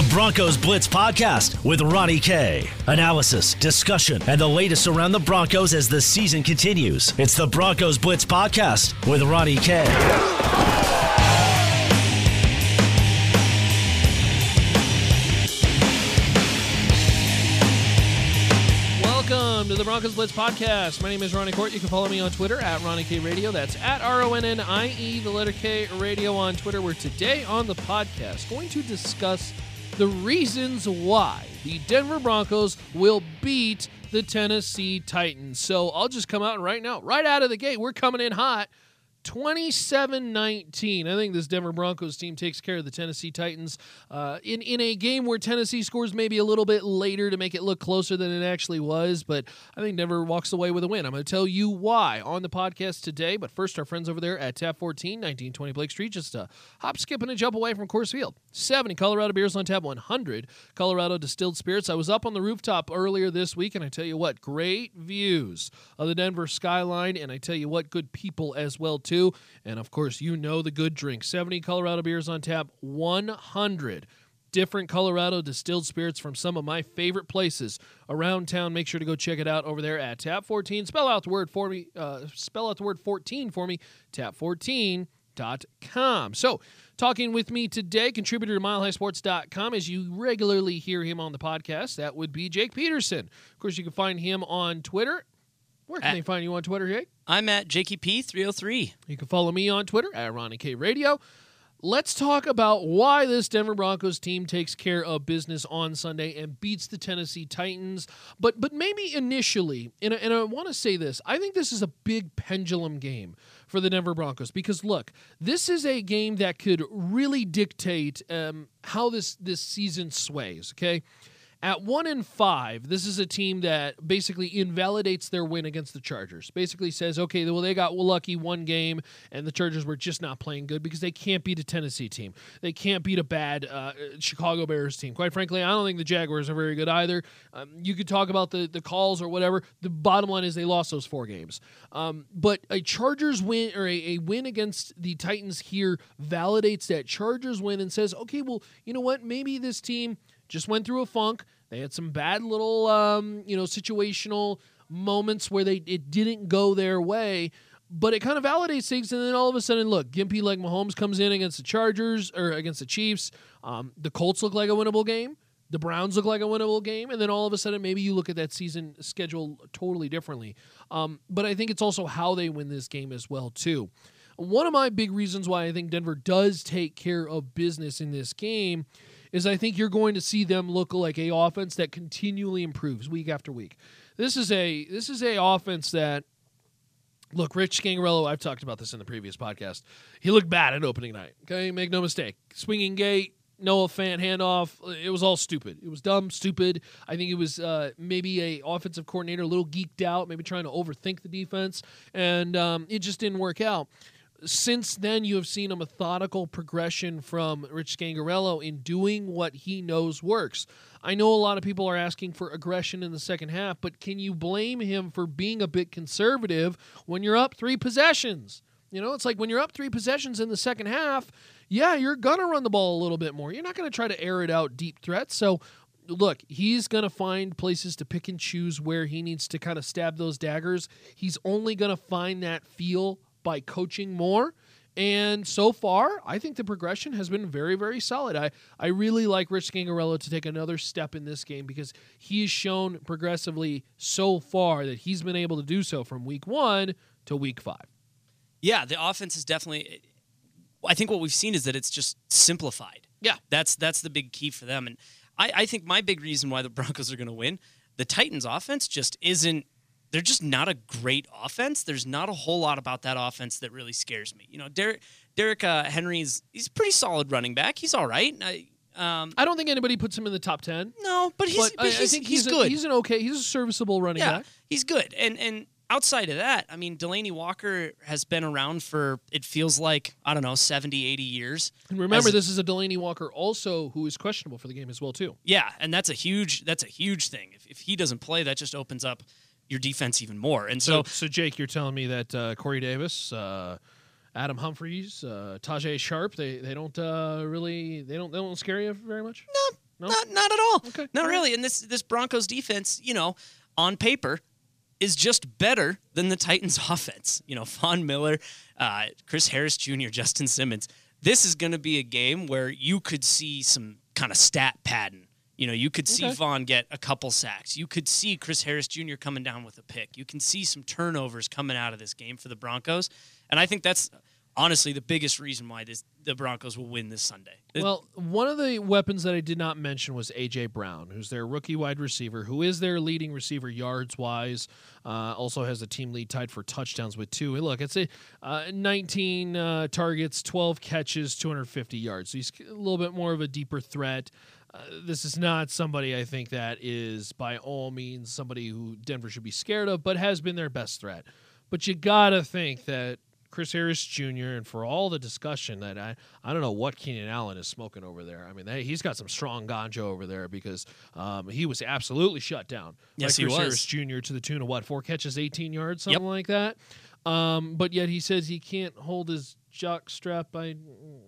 The Broncos Blitz Podcast with Ronnie K. Analysis, discussion, and the latest around the Broncos as the season continues. It's the Broncos Blitz Podcast with Ronnie K. Welcome to the Broncos Blitz podcast. My name is Ronnie Kourt. You can follow me on Twitter at Ronnie K Radio. That's at R O N N I E, the letter K Radio on Twitter. We're today on the podcast going to discuss the reasons why the Denver Broncos will beat the Tennessee Titans. So I'll just come out right now, right out of the gate. We're coming in hot. 27 19. I think this Denver Broncos team takes care of the Tennessee Titans uh, in, in a game where Tennessee scores maybe a little bit later to make it look closer than it actually was. But I think Denver walks away with a win. I'm going to tell you why on the podcast today. But first, our friends over there at Tap 14, 1920 Blake Street, just a hop, skip, and a jump away from Coors Field. 70 Colorado beers on tap, 100 Colorado distilled spirits. I was up on the rooftop earlier this week, and I tell you what, great views of the Denver skyline. And I tell you what, good people as well, too And of course, you know the good drink 70 Colorado beers on tap, 100 different Colorado distilled spirits from some of my favorite places around town. Make sure to go check it out over there at Tap 14. Spell out the word for me. Uh, spell out the word 14 for me. Tap14.com. So, talking with me today, contributor to MileHighSports.com, as you regularly hear him on the podcast, that would be Jake Peterson. Of course, you can find him on Twitter where can at, they find you on Twitter, Jake? I'm at JKP303. You can follow me on Twitter at Ronnie K Radio. Let's talk about why this Denver Broncos team takes care of business on Sunday and beats the Tennessee Titans. But but maybe initially, and, and I want to say this, I think this is a big pendulum game for the Denver Broncos because look, this is a game that could really dictate um, how this this season sways. Okay, at one in five, this is a team that basically invalidates their win against the Chargers. Basically says, okay, well, they got lucky one game, and the Chargers were just not playing good because they can't beat a Tennessee team. They can't beat a bad uh, Chicago Bears team. Quite frankly, I don't think the Jaguars are very good either. Um, you could talk about the, the calls or whatever. The bottom line is they lost those four games. Um, but a Chargers win or a, a win against the Titans here validates that Chargers win and says, okay, well, you know what? Maybe this team just went through a funk. They had some bad little, um, you know, situational moments where they it didn't go their way, but it kind of validates things. And then all of a sudden, look, Gimpy like Mahomes comes in against the Chargers or against the Chiefs. Um, the Colts look like a winnable game. The Browns look like a winnable game, and then all of a sudden, maybe you look at that season schedule totally differently. Um, but I think it's also how they win this game as well too. One of my big reasons why I think Denver does take care of business in this game is I think you're going to see them look like a offense that continually improves week after week. This is a this is a offense that look, Rich Scangarello, I've talked about this in the previous podcast. He looked bad at opening night. Okay, make no mistake. Swinging gate, Noah Fant handoff. It was all stupid. It was dumb, stupid. I think it was uh, maybe a offensive coordinator a little geeked out, maybe trying to overthink the defense, and um, it just didn't work out since then, you have seen a methodical progression from Rich Scangarello in doing what he knows works. I know a lot of people are asking for aggression in the second half, but can you blame him for being a bit conservative when you're up three possessions? You know, it's like when you're up three possessions in the second half, yeah, you're going to run the ball a little bit more. You're not going to try to air it out deep threats. So, look, he's going to find places to pick and choose where he needs to kind of stab those daggers. He's only going to find that feel by coaching more. And so far, I think the progression has been very, very solid. I, I really like Rich Scangarello to take another step in this game because he has shown progressively so far that he's been able to do so from week one to week five. Yeah, the offense is definitely. I think what we've seen is that it's just simplified. Yeah, that's that's the big key for them, and I, I think my big reason why the Broncos are going to win, the Titans' offense just isn't they're just not a great offense. There's not a whole lot about that offense that really scares me. You know, Derek, Derrick uh, Henry's he's a pretty solid running back. He's all right. I, um, I don't think anybody puts him in the top ten. No, but he's, but but he's I think he's, he's good. A, he's an okay. He's a serviceable running yeah, back. He's good. And and outside of that, I mean, Delanie Walker has been around for it feels like I don't know 70, 80 years. And remember, this is a Delanie Walker also who is questionable for the game as well too. Yeah, and that's a huge that's a huge thing. If if he doesn't play, that just opens up your defense even more. And so, so, so Jake, you're telling me that uh, Corey Davis, uh, Adam Humphries, uh, Tajae Sharpe, they they don't uh, really they don't they don't scare you very much. No, No? Not not at all. Okay. Not All right. really. And this this Broncos defense, you know, on paper is just better than the Titans offense. You know, Von Miller, uh, Chris Harris Jr., Justin Simmons. This is going to be a game where you could see some kind of stat pattern. You know, you could see Okay. Von get a couple sacks. You could see Chris Harris Jr. coming down with a pick. You can see some turnovers coming out of this game for the Broncos. And I think that's honestly the biggest reason why this the Broncos will win this Sunday. Well, one of the weapons that I did not mention was AJ Brown, who's their rookie wide receiver, who is their leading receiver yards wise. Uh, also has the team lead tied for touchdowns with two. And look, it's a uh, 19 uh, targets, 12 catches, 250 yards. So he's a little bit more of a deeper threat. Uh, this is not somebody I think that is by all means somebody who Denver should be scared of, but has been their best threat. But you gotta think that Chris Harris Jr. and for all the discussion that I I don't know what Keenan Allen is smoking over there. I mean, they, he's got some strong ganja over there because um, he was absolutely shut down. Yes, by he Chris was. Harris Jr. to the tune of what four catches, 18 yards, something Yep. like that. Um, but yet he says he can't hold his jock strap. I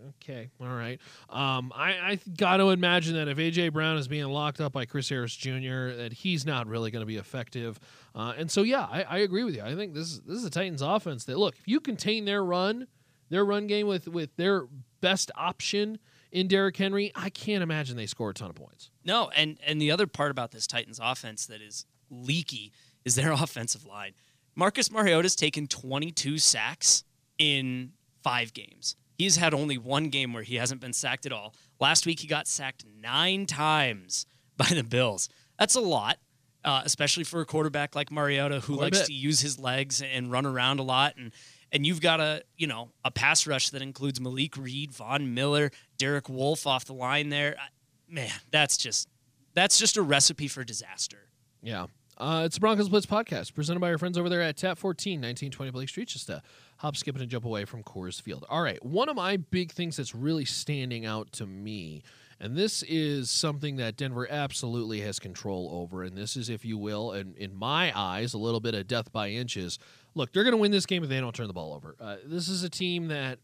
okay, all right. Um, I I got to imagine that if AJ Brown is being locked up by Chris Harris Jr., that he's not really going to be effective. Uh, and so yeah, I, I agree with you. I think this is this is a Titans offense that look if you contain their run, their run game with with their best option in Derrick Henry, I can't imagine they score a ton of points. No, and and the other part about this Titans offense that is leaky is their offensive line. Marcus Mariota's taken 22 sacks in five games. He's had only one game where he hasn't been sacked at all. Last week he got sacked nine times by the Bills. That's a lot, uh, especially for a quarterback like Mariota who Quite likes to use his legs and run around a lot. And and you've got a you know a pass rush that includes Malik Reed, Von Miller, Derek Wolfe off the line there. I- Man, that's just that's just a recipe for disaster. Yeah. Uh, it's the Broncos Blitz podcast presented by our friends over there at Tap 14, 1920 Blake Street. Just a hop, skip, and a jump away from Coors Field. All right. One of my big things that's really standing out to me, and this is something that Denver absolutely has control over, and this is, if you will, and in my eyes, a little bit of death by inches. Look, they're going to win this game if they don't turn the ball over. Uh, this is a team that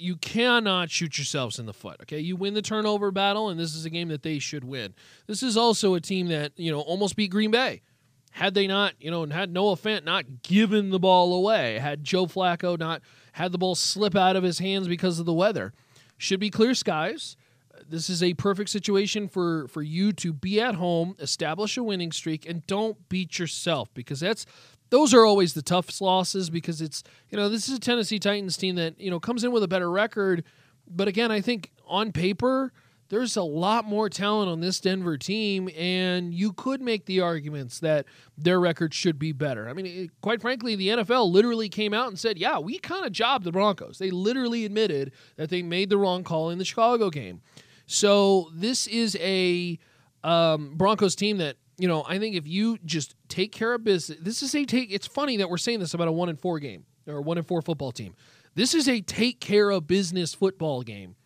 you cannot shoot yourselves in the foot. Okay, you win the turnover battle, and this is a game that they should win. This is also a team that you know almost beat Green Bay. Had they not, you know, had Noah Fant not given the ball away, had Joe Flacco not had the ball slip out of his hands because of the weather, should be clear skies. This is a perfect situation for for you to be at home, establish a winning streak, and don't beat yourself because that's those are always the toughest losses because it's you know this is a Tennessee Titans team that you know comes in with a better record, but again I think on paper there's a lot more talent on this Denver team, and you could make the arguments that their record should be better. I mean, it- quite frankly, the NFL literally came out and said, "Yeah, we kind of jobbed the Broncos." They literally admitted that they made the wrong call in the Chicago game. So this is a um, Broncos team that you know. I think if you just take care of business, this is a take. It's funny that we're saying this about a one and four game or one and four football team. This is a take care of business football game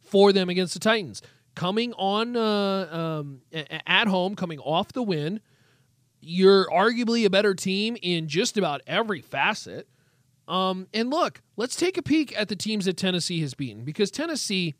for them against the Titans. Coming on uh, um, at home, coming off the win, you're arguably a better team in just about every facet. Um, and look, let's take a peek at the teams that Tennessee has beaten because Tennessee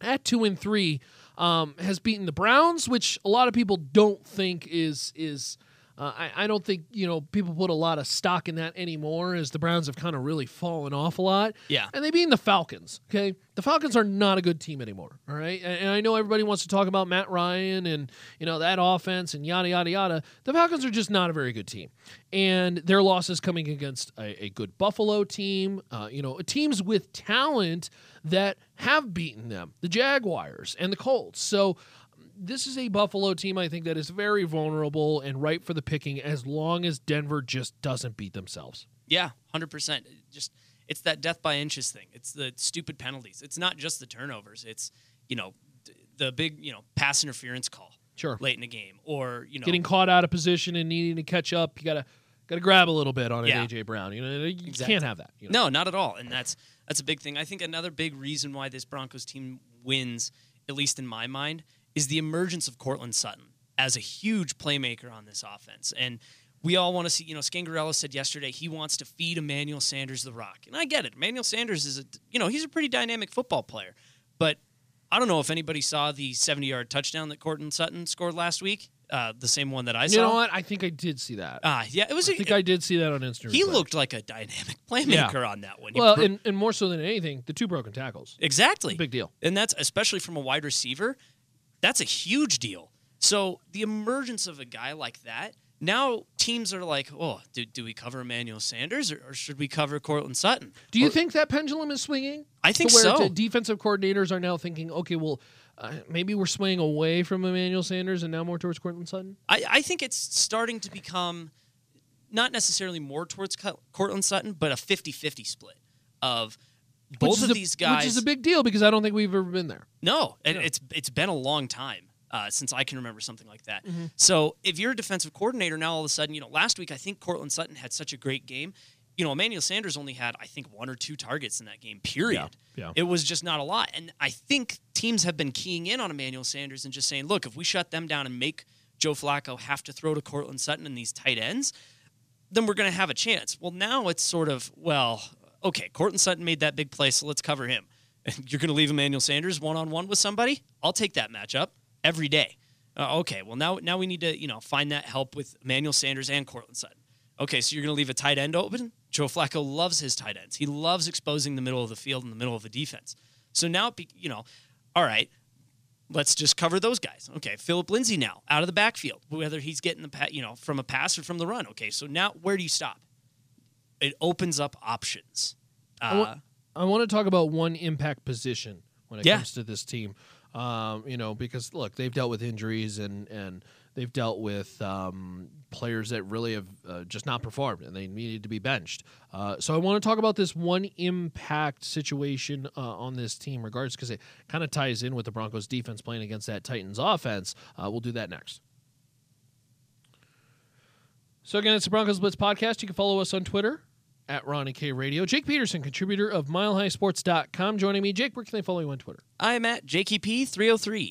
at two and three um, has beaten the Browns, which a lot of people don't think is is. Uh, I, I don't think you know people put a lot of stock in that anymore, as the Browns have kind of really fallen off a lot. Yeah. and they beat the Falcons. Okay, the Falcons are not a good team anymore. All right, and, and I know everybody wants to talk about Matt Ryan and you know that offense and yada yada yada. The Falcons are just not a very good team, and their losses coming against a, a good Buffalo team. Uh, you know, teams with talent that have beaten them, the Jaguars and the Colts. So this is a Buffalo team I think that is very vulnerable and ripe for the picking as long as Denver just doesn't beat themselves. Yeah, hundred percent. Just it's that death by inches thing. It's the stupid penalties. It's not just the turnovers. It's you know the big you know pass interference call Sure. late in the game, or you know Getting caught out of position and needing to catch up, you gotta gotta grab a little bit on an Yeah. AJ Brown. You know, you Exactly. can't have that. You know? No, not at all. And that's that's a big thing. I think another big reason why this Broncos team wins, at least in my mind, is the emergence of Courtland Sutton as a huge playmaker on this offense. And we all want to see, you know, Scangarello said yesterday he wants to feed Emmanuel Sanders the rock. And I get it. Emmanuel Sanders is a, you know, he's a pretty dynamic football player. But I don't know if anybody saw the 70 yard touchdown that Courtland Sutton scored last week. Uh, the same one that I You saw. You know what? I think I did see that. Ah, yeah, it was. I a- think I did see that on Instagram. he looked like a dynamic playmaker on that one. He well, pro- and, and more so than anything, the two broken tackles. exactly. Big deal. And that's especially from a wide receiver. That's a huge deal. So the emergence of a guy like that, now teams are like, oh, do, do we cover Emmanuel Sanders or, or should we cover Courtland Sutton? Do you Or- think that pendulum is swinging? I think where so. defensive coordinators are now thinking, okay, well, uh, maybe we're swaying away from Emmanuel Sanders and now more towards Courtland Sutton. I, I think it's starting to become not necessarily more towards Co- Courtland Sutton, but a 50 50 split of both of a- these guys. which is a big deal because I don't think we've ever been there. No, and Yeah. it's it's been a long time uh, since I can remember something like that. Mm-hmm. So if you're a defensive coordinator now, all of a sudden, you know, last week I think Courtland Sutton had such a great game. You know, Emmanuel Sanders only had I think one or two targets in that game. Period. Yeah, yeah. It was just not a lot, and I think teams have been keying in on Emmanuel Sanders and just saying, look, if we shut them down and make Joe Flacco have to throw to Courtland Sutton and these tight ends, then we're going to have a chance. Well, now it's sort of, well, okay, Courtland Sutton made that big play, so let's cover him. You're going to leave Emmanuel Sanders one on one with somebody? I'll take that matchup every day. Uh, okay, well now now we need to you know find that help with Emmanuel Sanders and Courtland Sutton. Okay, so you're going to leave a tight end open. Joe Flacco loves his tight ends. He loves exposing the middle of the field and the middle of the defense. So now, be- you know, all right, let's just cover those guys. Okay, Philip Lindsay now out of the backfield, whether he's getting the you know from a pass or from the run. Okay, so now where do you stop? It opens up options. I Uh, wa- I want to talk about one impact position when it Yeah. comes to this team. Um, you know, because look, they've dealt with injuries and and they've dealt with um, players that really have uh, just not performed and they needed to be benched. Uh, so I want to talk about this one impact situation uh, on this team, regards because it kind of ties in with the Broncos' defense playing against that Titans offense. Uh, we'll do that next. So again, it's the Broncos Blitz podcast. You can follow us on Twitter at Ronnie K Radio. Jake Peterson, contributor of MileHighSports.com, joining me. Jake, where can they follow you on Twitter? I'm at JKP303.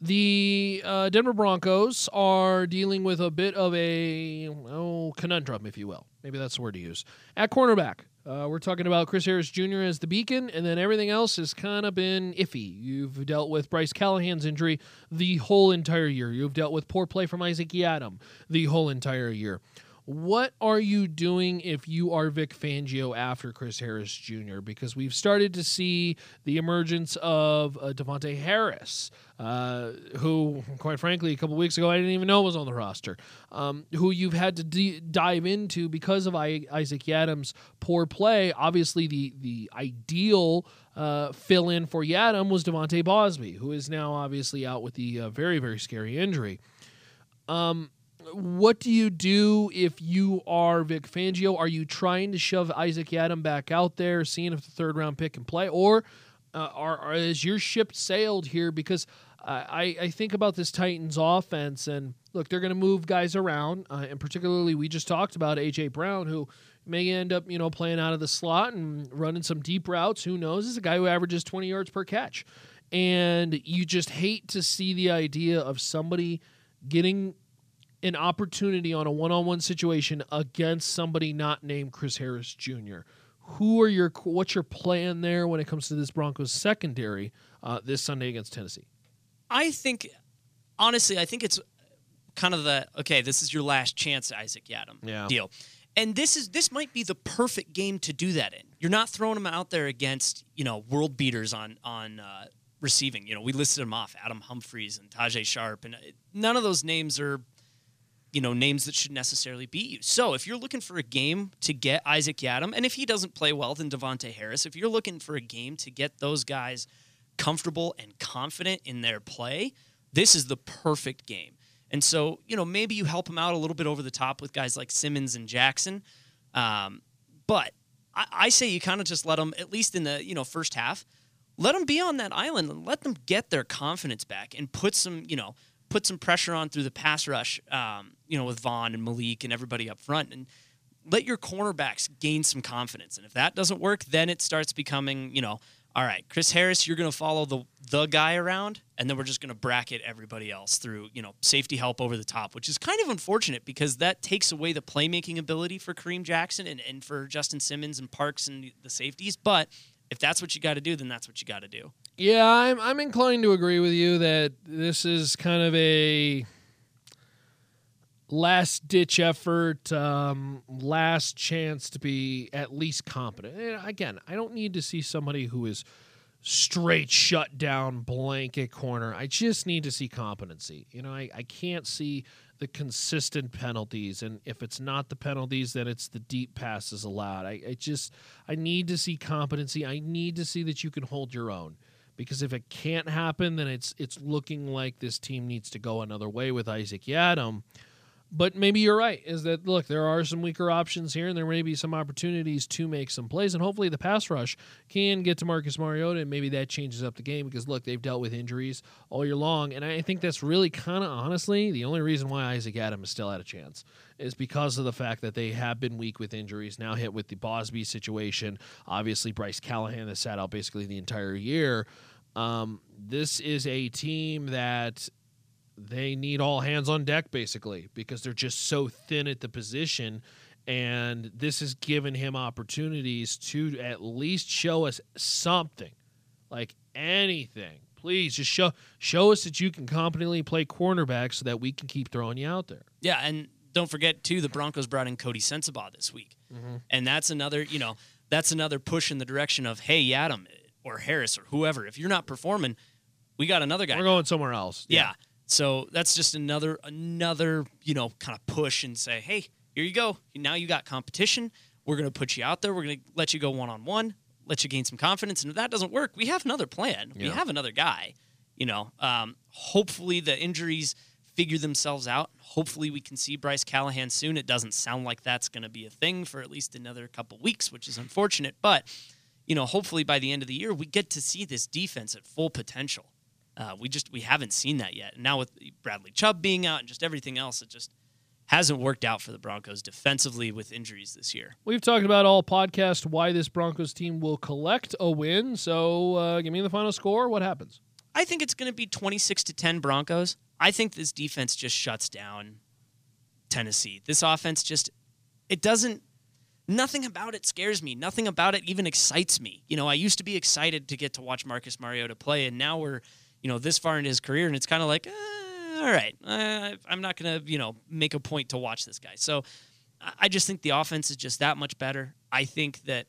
The uh, Denver Broncos are dealing with a bit of a oh conundrum, if you will. Maybe that's the word to use. At cornerback, uh, we're talking about Chris Harris Jr. as the beacon, and then everything else has kind of been iffy. You've dealt with Bryce Callahan's injury the whole entire year. You've dealt with poor play from Isaac Yiadom the whole entire year. What are you doing if you are Vic Fangio after Chris Harris Jr.? Because we've started to see the emergence of uh, Davontae Harris, uh, who, quite frankly, a couple weeks ago I didn't even know was on the roster, um, who you've had to dive into because of I- Isaac Yiadom's poor play. Obviously, the the ideal uh, fill in for Yadam was De'Vante Bausby, who is now obviously out with the uh, very very scary injury what do you do if you are Vic Fangio? Are you trying to shove Isaac Yiadom back out there, seeing if the third round pick can play, or uh, are, are is your ship sailed here? Because I, I think about this Titans offense, and look, they're going to move guys around, uh, and particularly we just talked about AJ Brown, who may end up you know playing out of the slot and running some deep routes. Who knows? This is a guy who averages 20 yards per catch, and you just hate to see the idea of somebody getting an opportunity on a one-on-one situation against somebody not named Chris Harris Jr. Who are your what's your plan there when it comes to this Broncos secondary uh, this Sunday against Tennessee? I think, honestly, I think it's kind of the okay. This is your last chance, Isaac Yiadom Yeah. deal, and this is this might be the perfect game to do that in. You're not throwing him out there against you know world beaters on on uh, receiving. You know we listed them off: Adam Humphries and Tajae Sharpe, and uh, none of those names are you know names that should necessarily beat you. So if you're looking for a game to get Isaac Yiadom, and if he doesn't play well, then Davontae Harris. If you're looking for a game to get those guys comfortable and confident in their play, this is the perfect game. And so you know maybe you help him out a little bit over the top with guys like Simmons and Jackson, um, but I, I say you kind of just let them at least in the you know first half. Let them be on that island and let them get their confidence back and put some, you know, put some pressure on through the pass rush, um, you know, with Von and Malik and everybody up front, and let your cornerbacks gain some confidence. And if that doesn't work, then it starts becoming, you know, all right, Chris Harris, you're going to follow the the guy around, and then we're just going to bracket everybody else through, you know, safety help over the top, which is kind of unfortunate because that takes away the playmaking ability for Kareem Jackson and, and for Justin Simmons and Parks and the safeties. But if that's what you got to do, then that's what you got to do. Yeah, I'm I'm inclined to agree with you that this is kind of a last ditch effort, um, last chance to be at least competent. And again, I don't need to see somebody who is straight shut down blanket corner. I just need to see competency. You know, I, I can't see the consistent penalties and if it's not the penalties then it's the deep passes allowed. I, I just I need to see competency. I need to see that you can hold your own. Because if it can't happen, then it's it's looking like this team needs to go another way with Isaac Yiadom but maybe you're right. Is that look? There are some weaker options here, and there may be some opportunities to make some plays, and hopefully the pass rush can get to Marcus Mariota, and maybe that changes up the game because look, they've dealt with injuries all year long, and I think that's really kind of honestly the only reason why Isaac Adams is still had a chance is because of the fact that they have been weak with injuries. Now hit with the Bausby situation, obviously Bryce Callahan has sat out basically the entire year. Um, this is a team that they need all hands on deck basically because they're just so thin at the position. And this has given him opportunities to at least show us something like anything. Please just show show us that you can competently play cornerback so that we can keep throwing you out there. Yeah, and don't forget too, the Broncos brought in Coty Sensabaugh this week, mm-hmm. and that's another you know that's another push in the direction of hey Adam or Harris or whoever if you're not performing, we got another guy. we're going somewhere else. Yeah. So that's just another another, you know, kind of push and say, "Hey, here you go. Now you got competition. We're going to put you out there. We're going to let you go one on one, let you gain some confidence. And if that doesn't work, we have another plan. We have another guy. You know, um, hopefully the injuries figure themselves out. Hopefully we can see Bryce Callahan soon. It doesn't sound like that's going to be a thing for at least another couple weeks, which is unfortunate. But you know, hopefully by the end of the year, we get to see this defense at full potential. Uh, we just we haven't seen that yet. And now with Bradley Chubb being out and just everything else, it just hasn't worked out for the Broncos defensively with injuries this year. We've talked about all podcast why this Broncos team will collect a win. So uh, give me the final score. What happens? I think it's going to be 26 to 10 Broncos. I think this defense just shuts down Tennessee. This offense just it doesn't nothing about it scares me. Nothing about it even excites me. You know, I used to be excited to get to watch Marcus Mariota play and now we're, you know, this far into his career and it's kind of like, eh, all right, uh, I'm not going to, you know, make a point to watch this guy. So I- just think the offense is just that much better. I think that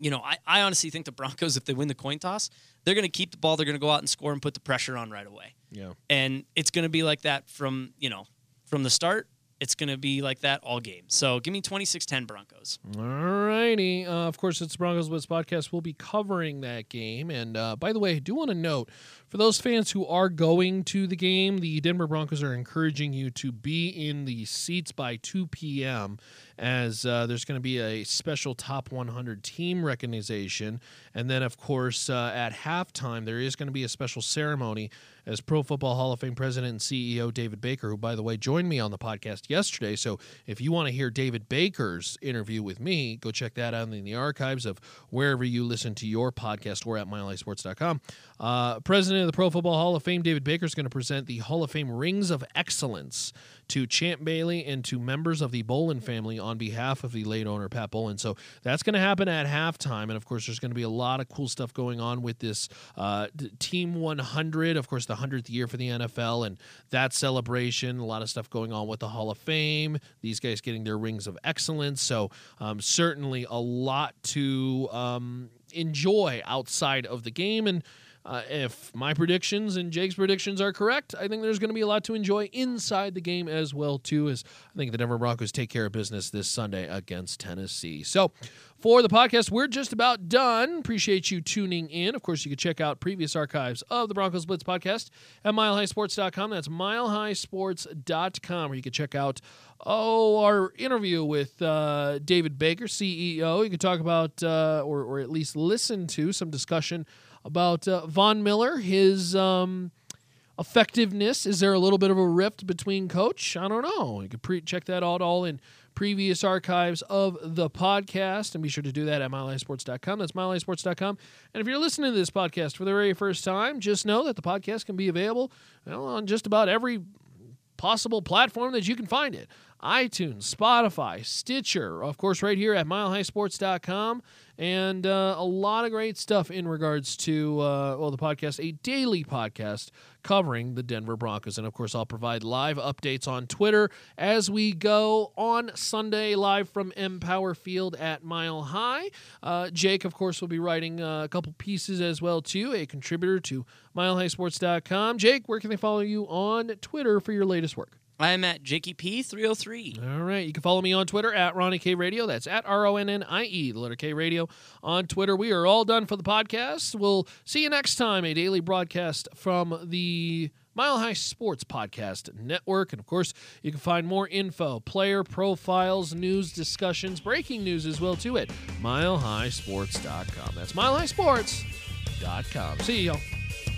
you know, I, I honestly think the Broncos, if they win the coin toss, they're going to keep the ball. They're going to go out and score and put the pressure on right away. Yeah. And it's going to be like that from, you know, from the start. It's going to be like that all game. So give me 26 10 Broncos. All righty. Uh, of course, it's Broncos Blitz podcast. We'll be covering that game. And uh, by the way, I do want to note for those fans who are going to the game, the Denver Broncos are encouraging you to be in the seats by 2 p.m. as uh, there's going to be a special top 100 team recognition. And then, of course, uh, at halftime, there is going to be a special ceremony as Pro Football Hall of Fame President and CEO David Baker, who, by the way, joined me on the podcast yesterday. So if you want to hear David Baker's interview with me, go check that out in the archives of wherever you listen to your podcast or at milehighsports.com. Uh, President of the Pro Football Hall of Fame, David Baker, is going to present the Hall of Fame Rings of Excellence to Champ Bailey and to members of the Bowlen family on behalf of the late owner, Pat Bowlen. So that's going to happen at halftime. And of course, there's going to be a lot of cool stuff going on with this uh, Team 100, of course, the 100th year for the NFL and that celebration. A lot of stuff going on with the Hall of Fame, these guys getting their rings of excellence. So um, certainly a lot to um, enjoy outside of the game. And uh, if my predictions and Jake's predictions are correct, I think there's going to be a lot to enjoy inside the game as well too. As I think the Denver Broncos take care of business this Sunday against Tennessee. So, for the podcast, we're just about done. Appreciate you tuning in. Of course, you can check out previous archives of the Broncos Blitz podcast at milehighsports.com. That's milehighsports.com, where you can check out oh our interview with uh, David Baker, CEO. You can talk about uh, or or at least listen to some discussion about uh, Von Miller, his um, effectiveness. Is there a little bit of a rift between coach? I don't know. You can pre- check that out all in previous archives of the podcast and be sure to do that at milehighsports.com. That's milehighsports.com. And if you're listening to this podcast for the very first time, just know that the podcast can be available well, on just about every possible platform that you can find it iTunes, Spotify, Stitcher, of course, right here at milehighsports.com and uh, a lot of great stuff in regards to uh, well the podcast a daily podcast covering the denver broncos. And of course i'll provide live updates on twitter as we go on sunday live from empower field at mile high. Uh, jake of course will be writing uh, a couple pieces as well too a contributor to milehighsports.com jake where can they follow you on twitter for your latest work I'm at Jakey P303. All right. You can follow me on Twitter at Ronnie K Radio. That's at R O N N I E, the letter K Radio on Twitter. We are all done for the podcast. We'll see you next time. A daily broadcast from the Mile High Sports Podcast Network. And of course, you can find more info, player profiles, news discussions, breaking news as well, too, at milehighsports.com. That's milehighsports.com. See you, y'all.